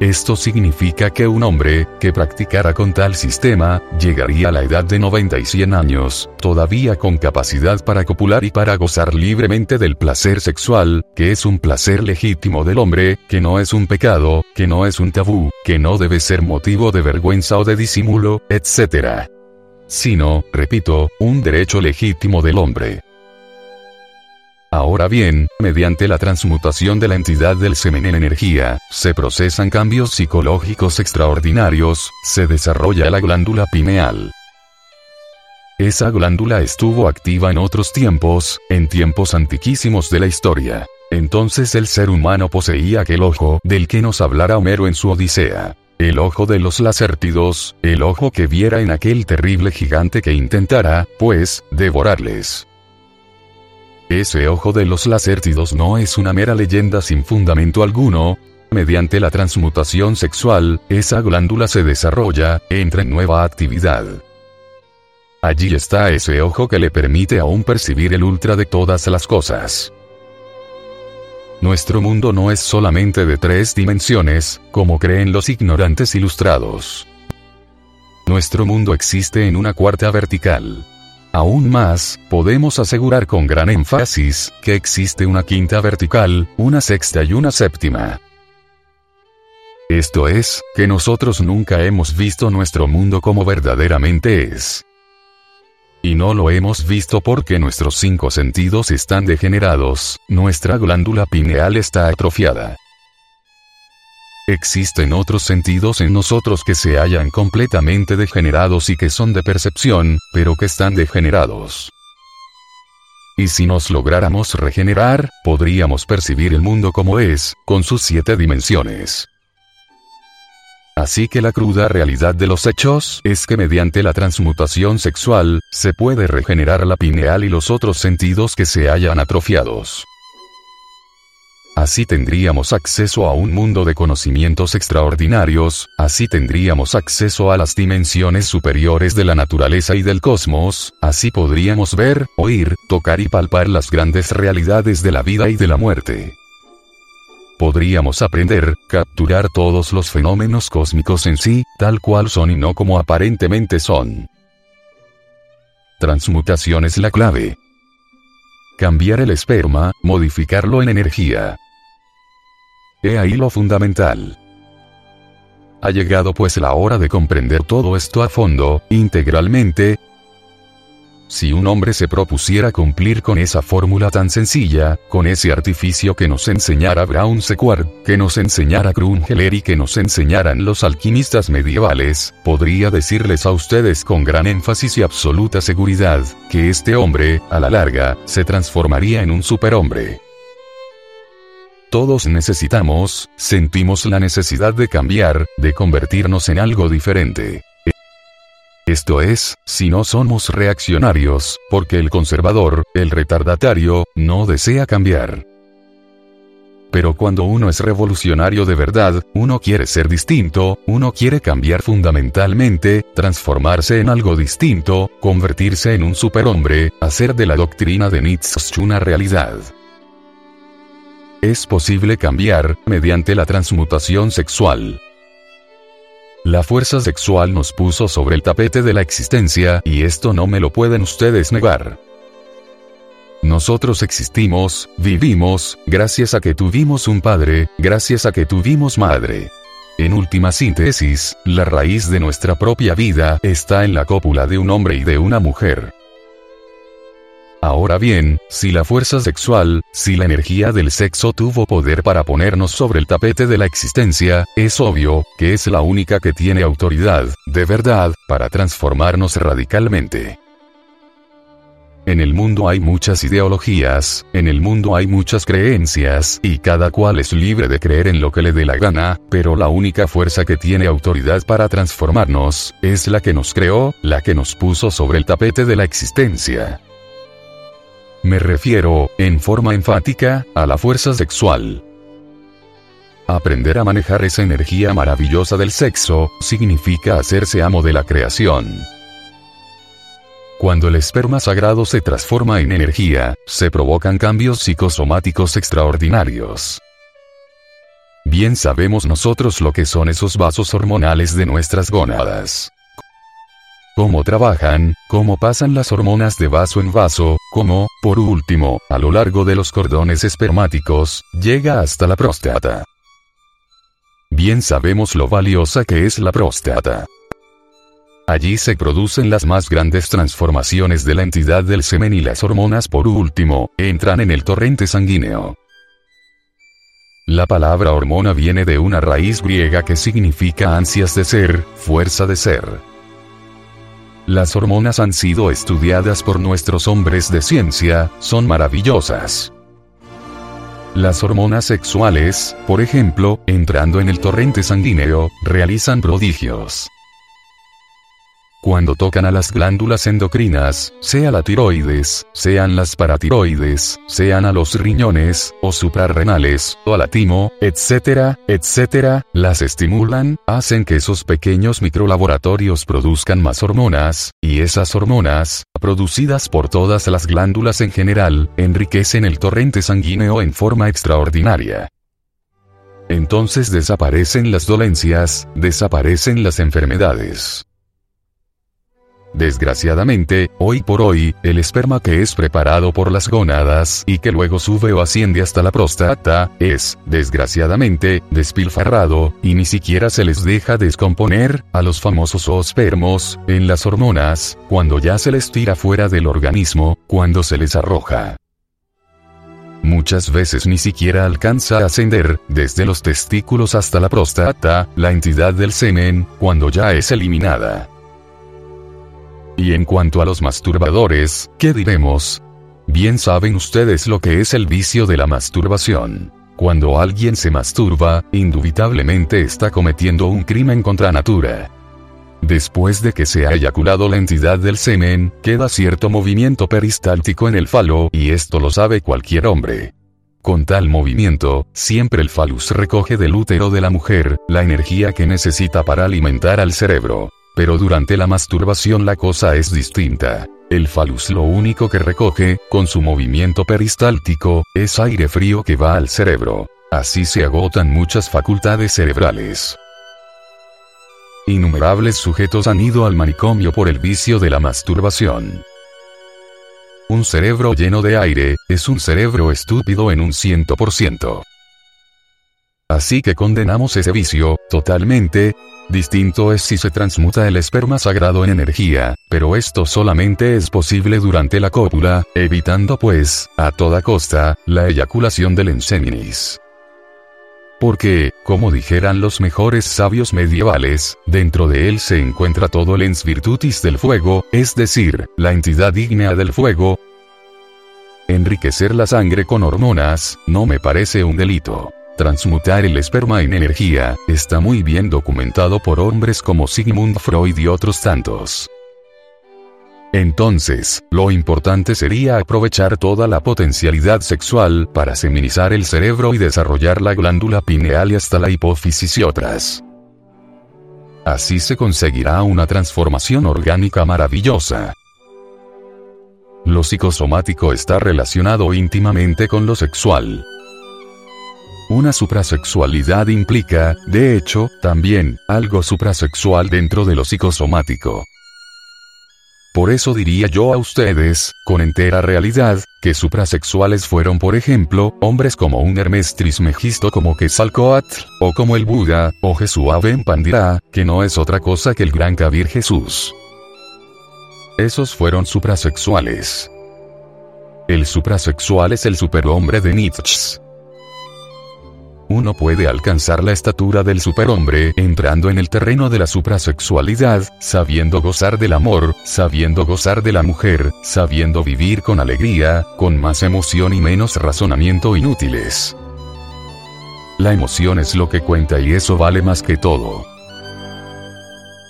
Esto significa que un hombre, que practicara con tal sistema, llegaría a la edad de 90 y 100 años, todavía con capacidad para copular y para gozar libremente del placer sexual, que es un placer legítimo del hombre, que no es un pecado, que no es un tabú, que no debe ser motivo de vergüenza o de disimulo, etc sino, repito, un derecho legítimo del hombre. Ahora bien, mediante la transmutación de la entidad del semen en energía, se procesan cambios psicológicos extraordinarios, se desarrolla la glándula pineal. Esa glándula estuvo activa en otros tiempos, en tiempos antiquísimos de la historia. Entonces el ser humano poseía aquel ojo del que nos hablara Homero en su Odisea. El ojo de los lacértidos, el ojo que viera en aquel terrible gigante que intentara, pues, devorarles. Ese ojo de los lacértidos no es una mera leyenda sin fundamento alguno, mediante la transmutación sexual, esa glándula se desarrolla, entra en nueva actividad. Allí está ese ojo que le permite aún percibir el ultra de todas las cosas. Nuestro mundo no es solamente de tres dimensiones, como creen los ignorantes ilustrados. Nuestro mundo existe en una cuarta vertical. Aún más, podemos asegurar con gran énfasis, que existe una quinta vertical, una sexta y una séptima. Esto es, que nosotros nunca hemos visto nuestro mundo como verdaderamente es. Y no lo hemos visto porque nuestros cinco sentidos están degenerados, nuestra glándula pineal está atrofiada. Existen otros sentidos en nosotros que se hallan completamente degenerados y que son de percepción, pero que están degenerados. Y si nos lográramos regenerar, podríamos percibir el mundo como es, con sus siete dimensiones. Así que la cruda realidad de los hechos es que mediante la transmutación sexual, se puede regenerar la pineal y los otros sentidos que se hayan atrofiados. Así tendríamos acceso a un mundo de conocimientos extraordinarios, así tendríamos acceso a las dimensiones superiores de la naturaleza y del cosmos, así podríamos ver, oír, tocar y palpar las grandes realidades de la vida y de la muerte podríamos aprender, capturar todos los fenómenos cósmicos en sí, tal cual son y no como aparentemente son. Transmutación es la clave. Cambiar el esperma, modificarlo en energía. He ahí lo fundamental. Ha llegado pues la hora de comprender todo esto a fondo, integralmente, si un hombre se propusiera cumplir con esa fórmula tan sencilla, con ese artificio que nos enseñara Brown Sequard, que nos enseñara Krungeler y que nos enseñaran los alquimistas medievales, podría decirles a ustedes con gran énfasis y absoluta seguridad, que este hombre, a la larga, se transformaría en un superhombre. Todos necesitamos, sentimos la necesidad de cambiar, de convertirnos en algo diferente. Esto es, si no somos reaccionarios, porque el conservador, el retardatario, no desea cambiar. Pero cuando uno es revolucionario de verdad, uno quiere ser distinto, uno quiere cambiar fundamentalmente, transformarse en algo distinto, convertirse en un superhombre, hacer de la doctrina de Nietzsche una realidad. Es posible cambiar, mediante la transmutación sexual. La fuerza sexual nos puso sobre el tapete de la existencia y esto no me lo pueden ustedes negar. Nosotros existimos, vivimos, gracias a que tuvimos un padre, gracias a que tuvimos madre. En última síntesis, la raíz de nuestra propia vida está en la cópula de un hombre y de una mujer. Ahora bien, si la fuerza sexual, si la energía del sexo tuvo poder para ponernos sobre el tapete de la existencia, es obvio, que es la única que tiene autoridad, de verdad, para transformarnos radicalmente. En el mundo hay muchas ideologías, en el mundo hay muchas creencias, y cada cual es libre de creer en lo que le dé la gana, pero la única fuerza que tiene autoridad para transformarnos, es la que nos creó, la que nos puso sobre el tapete de la existencia. Me refiero, en forma enfática, a la fuerza sexual. Aprender a manejar esa energía maravillosa del sexo, significa hacerse amo de la creación. Cuando el esperma sagrado se transforma en energía, se provocan cambios psicosomáticos extraordinarios. Bien sabemos nosotros lo que son esos vasos hormonales de nuestras gónadas cómo trabajan, cómo pasan las hormonas de vaso en vaso, cómo, por último, a lo largo de los cordones espermáticos, llega hasta la próstata. Bien sabemos lo valiosa que es la próstata. Allí se producen las más grandes transformaciones de la entidad del semen y las hormonas por último, entran en el torrente sanguíneo. La palabra hormona viene de una raíz griega que significa ansias de ser, fuerza de ser. Las hormonas han sido estudiadas por nuestros hombres de ciencia, son maravillosas. Las hormonas sexuales, por ejemplo, entrando en el torrente sanguíneo, realizan prodigios. Cuando tocan a las glándulas endocrinas, sea la tiroides, sean las paratiroides, sean a los riñones, o suprarrenales, o a la timo, etcétera, etcétera, las estimulan, hacen que esos pequeños microlaboratorios produzcan más hormonas, y esas hormonas, producidas por todas las glándulas en general, enriquecen el torrente sanguíneo en forma extraordinaria. Entonces desaparecen las dolencias, desaparecen las enfermedades. Desgraciadamente, hoy por hoy, el esperma que es preparado por las gónadas y que luego sube o asciende hasta la próstata, es, desgraciadamente, despilfarrado, y ni siquiera se les deja descomponer, a los famosos ospermos, en las hormonas, cuando ya se les tira fuera del organismo, cuando se les arroja. Muchas veces ni siquiera alcanza a ascender, desde los testículos hasta la próstata, la entidad del semen, cuando ya es eliminada. Y en cuanto a los masturbadores, ¿qué diremos? Bien saben ustedes lo que es el vicio de la masturbación. Cuando alguien se masturba, indubitablemente está cometiendo un crimen contra natura. Después de que se ha eyaculado la entidad del semen, queda cierto movimiento peristáltico en el falo, y esto lo sabe cualquier hombre. Con tal movimiento, siempre el falus recoge del útero de la mujer, la energía que necesita para alimentar al cerebro. Pero durante la masturbación la cosa es distinta. El falus lo único que recoge, con su movimiento peristáltico, es aire frío que va al cerebro. Así se agotan muchas facultades cerebrales. Innumerables sujetos han ido al manicomio por el vicio de la masturbación. Un cerebro lleno de aire, es un cerebro estúpido en un ciento por ciento. Así que condenamos ese vicio, totalmente, Distinto es si se transmuta el esperma sagrado en energía, pero esto solamente es posible durante la cópula, evitando pues, a toda costa, la eyaculación del enseminis. Porque, como dijeran los mejores sabios medievales, dentro de él se encuentra todo el ens virtutis del fuego, es decir, la entidad ígnea del fuego. Enriquecer la sangre con hormonas, no me parece un delito. Transmutar el esperma en energía, está muy bien documentado por hombres como Sigmund Freud y otros tantos. Entonces, lo importante sería aprovechar toda la potencialidad sexual para seminizar el cerebro y desarrollar la glándula pineal y hasta la hipófisis y otras. Así se conseguirá una transformación orgánica maravillosa. Lo psicosomático está relacionado íntimamente con lo sexual. Una suprasexualidad implica, de hecho, también, algo suprasexual dentro de lo psicosomático. Por eso diría yo a ustedes, con entera realidad, que suprasexuales fueron por ejemplo, hombres como un Hermes Trismegisto como Quetzalcoatl, o como el Buda, o Jesús Ben Pandira, que no es otra cosa que el gran Kabir Jesús. Esos fueron suprasexuales. El suprasexual es el superhombre de Nietzsche. Uno puede alcanzar la estatura del superhombre entrando en el terreno de la suprasexualidad, sabiendo gozar del amor, sabiendo gozar de la mujer, sabiendo vivir con alegría, con más emoción y menos razonamiento inútiles. La emoción es lo que cuenta y eso vale más que todo.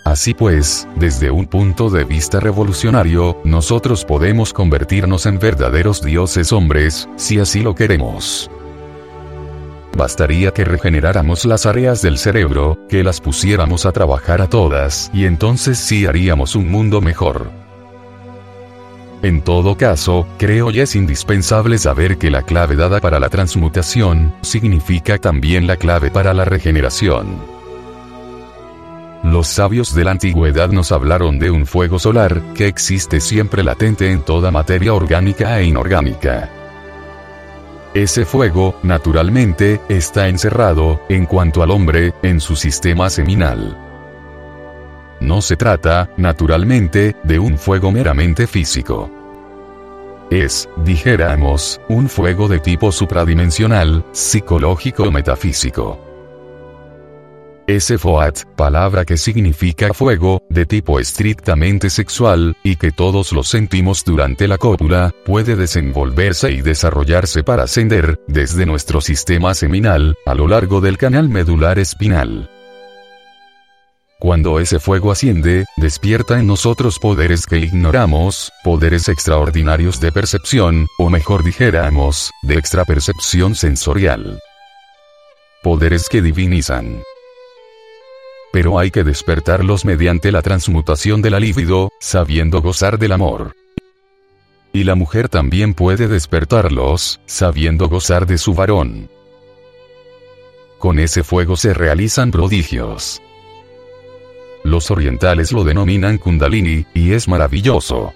Así pues, desde un punto de vista revolucionario, nosotros podemos convertirnos en verdaderos dioses hombres, si así lo queremos. Bastaría que regeneráramos las áreas del cerebro, que las pusiéramos a trabajar a todas, y entonces sí haríamos un mundo mejor. En todo caso, creo y es indispensable saber que la clave dada para la transmutación, significa también la clave para la regeneración. Los sabios de la antigüedad nos hablaron de un fuego solar, que existe siempre latente en toda materia orgánica e inorgánica. Ese fuego, naturalmente, está encerrado, en cuanto al hombre, en su sistema seminal. No se trata, naturalmente, de un fuego meramente físico. Es, dijéramos, un fuego de tipo supradimensional, psicológico o metafísico. Ese Foat, palabra que significa fuego, de tipo estrictamente sexual, y que todos lo sentimos durante la cópula, puede desenvolverse y desarrollarse para ascender, desde nuestro sistema seminal, a lo largo del canal medular espinal. Cuando ese fuego asciende, despierta en nosotros poderes que ignoramos, poderes extraordinarios de percepción, o mejor dijéramos, de extrapercepción sensorial. Poderes que divinizan pero hay que despertarlos mediante la transmutación de la libido, sabiendo gozar del amor. Y la mujer también puede despertarlos, sabiendo gozar de su varón. Con ese fuego se realizan prodigios. Los orientales lo denominan kundalini, y es maravilloso.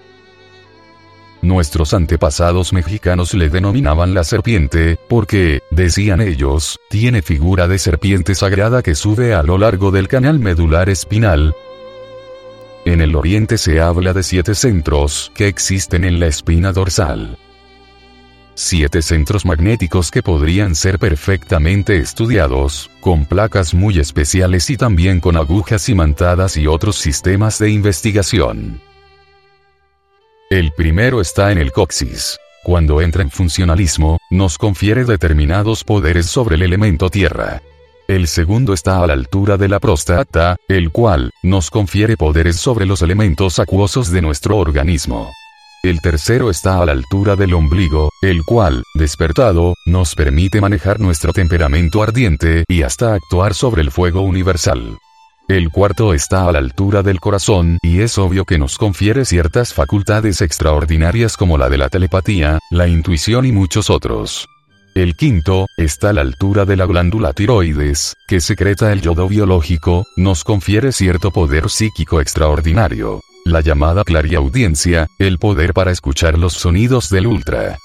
Nuestros antepasados mexicanos le denominaban la serpiente, porque, decían ellos, tiene figura de serpiente sagrada que sube a lo largo del canal medular espinal. En el oriente se habla de siete centros que existen en la espina dorsal. Siete centros magnéticos que podrían ser perfectamente estudiados, con placas muy especiales y también con agujas imantadas y otros sistemas de investigación. El primero está en el coxis. Cuando entra en funcionalismo, nos confiere determinados poderes sobre el elemento tierra. El segundo está a la altura de la próstata, el cual, nos confiere poderes sobre los elementos acuosos de nuestro organismo. El tercero está a la altura del ombligo, el cual, despertado, nos permite manejar nuestro temperamento ardiente y hasta actuar sobre el fuego universal. El cuarto está a la altura del corazón y es obvio que nos confiere ciertas facultades extraordinarias como la de la telepatía, la intuición y muchos otros. El quinto, está a la altura de la glándula tiroides, que secreta el yodo biológico, nos confiere cierto poder psíquico extraordinario. La llamada clariaudiencia, el poder para escuchar los sonidos del ultra.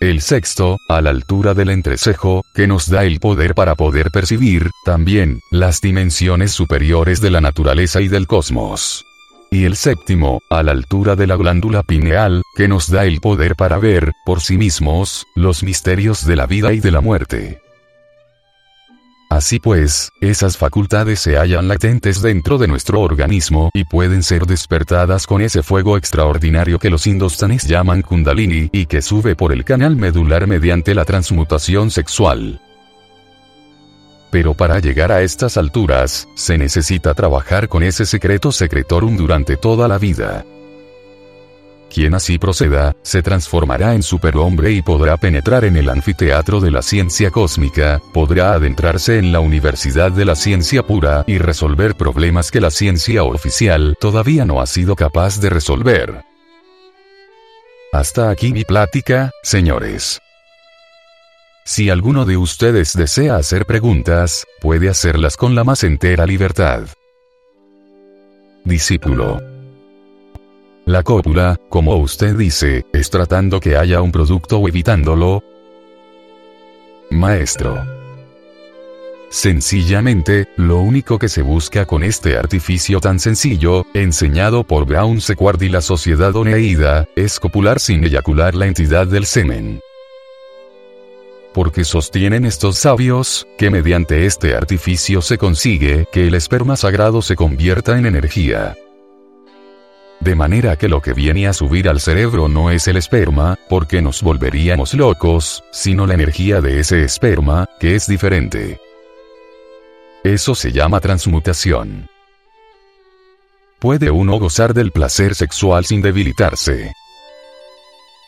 El sexto, a la altura del entrecejo, que nos da el poder para poder percibir, también, las dimensiones superiores de la naturaleza y del cosmos. Y el séptimo, a la altura de la glándula pineal, que nos da el poder para ver, por sí mismos, los misterios de la vida y de la muerte. Así pues, esas facultades se hallan latentes dentro de nuestro organismo y pueden ser despertadas con ese fuego extraordinario que los indostanes llaman kundalini y que sube por el canal medular mediante la transmutación sexual. Pero para llegar a estas alturas, se necesita trabajar con ese secreto secretorum durante toda la vida. Quien así proceda, se transformará en superhombre y podrá penetrar en el anfiteatro de la ciencia cósmica, podrá adentrarse en la universidad de la ciencia pura y resolver problemas que la ciencia oficial todavía no ha sido capaz de resolver. Hasta aquí mi plática, señores. Si alguno de ustedes desea hacer preguntas, puede hacerlas con la más entera libertad. Discípulo. La cópula, como usted dice, es tratando que haya un producto o evitándolo. Maestro. Sencillamente, lo único que se busca con este artificio tan sencillo, enseñado por Brown Sequard y la sociedad oneida, es copular sin eyacular la entidad del semen porque sostienen estos sabios, que mediante este artificio se consigue que el esperma sagrado se convierta en energía. De manera que lo que viene a subir al cerebro no es el esperma, porque nos volveríamos locos, sino la energía de ese esperma, que es diferente. Eso se llama transmutación. Puede uno gozar del placer sexual sin debilitarse.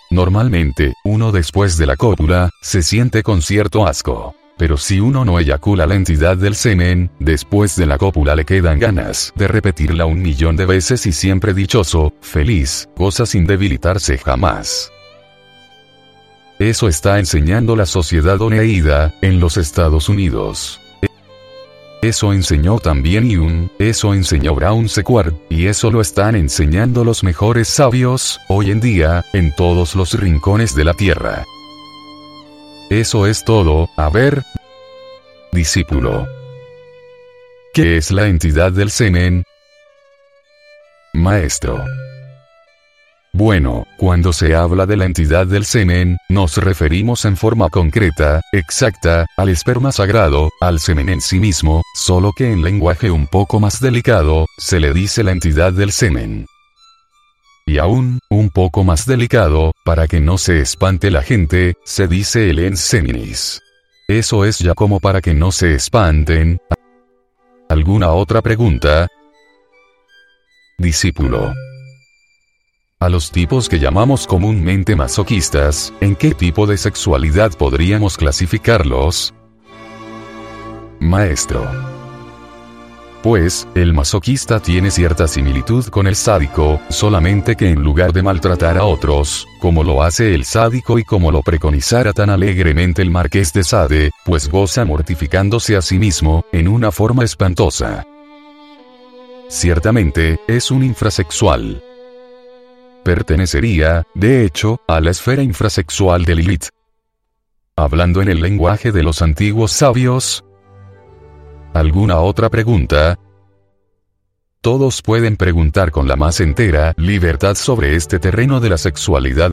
Normalmente, uno después de la cópula, se siente con cierto asco. Pero si uno no eyacula la entidad del semen, después de la cópula le quedan ganas de repetirla un millón de veces y siempre dichoso, feliz, goza sin debilitarse jamás. Eso está enseñando la sociedad oneida, en los Estados Unidos. Eso enseñó también Yun, eso enseñó Brown Sequard, y eso lo están enseñando los mejores sabios, hoy en día, en todos los rincones de la tierra. Eso es todo, a ver. Discípulo. ¿Qué es la entidad del semen? Maestro. Bueno, cuando se habla de la entidad del semen, nos referimos en forma concreta, exacta, al esperma sagrado, al semen en sí mismo, solo que en lenguaje un poco más delicado, se le dice la entidad del semen. Y aún, un poco más delicado, para que no se espante la gente, se dice el enseminis. Eso es ya como para que no se espanten. ¿Alguna otra pregunta? Discípulo. A los tipos que llamamos comúnmente masoquistas, ¿en qué tipo de sexualidad podríamos clasificarlos? Maestro. Pues, el masoquista tiene cierta similitud con el sádico, solamente que en lugar de maltratar a otros, como lo hace el sádico y como lo preconizara tan alegremente el marqués de Sade, pues goza mortificándose a sí mismo, en una forma espantosa. Ciertamente, es un infrasexual pertenecería, de hecho, a la esfera infrasexual de Lilith. Hablando en el lenguaje de los antiguos sabios. ¿Alguna otra pregunta? Todos pueden preguntar con la más entera libertad sobre este terreno de la sexualidad.